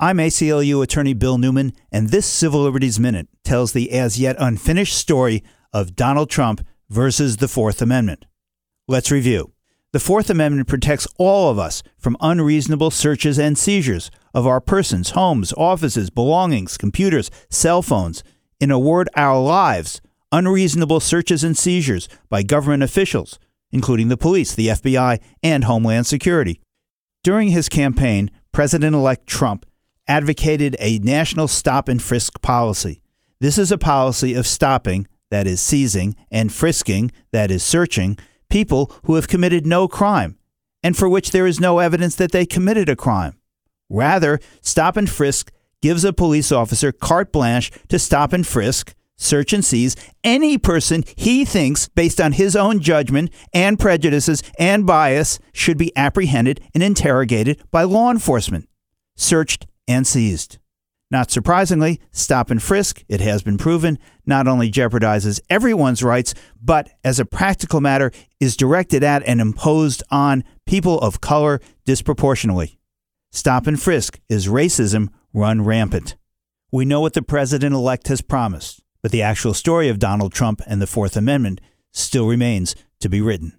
I'm ACLU attorney Bill Newman, and this Civil Liberties Minute tells the as yet unfinished story of Donald Trump versus the Fourth Amendment. Let's review. The Fourth Amendment protects all of us from unreasonable searches and seizures of our persons, homes, offices, belongings, computers, cell phones. In a word, our lives. Unreasonable searches and seizures by government officials, including the police, the FBI, and Homeland Security. During his campaign, President elect Trump advocated a national stop and frisk policy. This is a policy of stopping, that is, seizing, and frisking, that is, searching, people who have committed no crime and for which there is no evidence that they committed a crime. Rather, stop and frisk gives a police officer carte blanche to stop and frisk, search and seize any person he thinks, based on his own judgment and prejudices and bias, should be apprehended and interrogated by law enforcement, searched and seized. Not surprisingly, stop and frisk, it has been proven, not only jeopardizes everyone's rights, but as a practical matter, is directed at and imposed on people of color disproportionately. Stop and frisk is racism run rampant. We know what the president elect has promised, but the actual story of Donald Trump and the Fourth Amendment still remains to be written.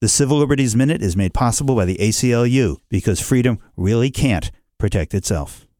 The Civil Liberties Minute is made possible by the ACLU because freedom really can't protect itself.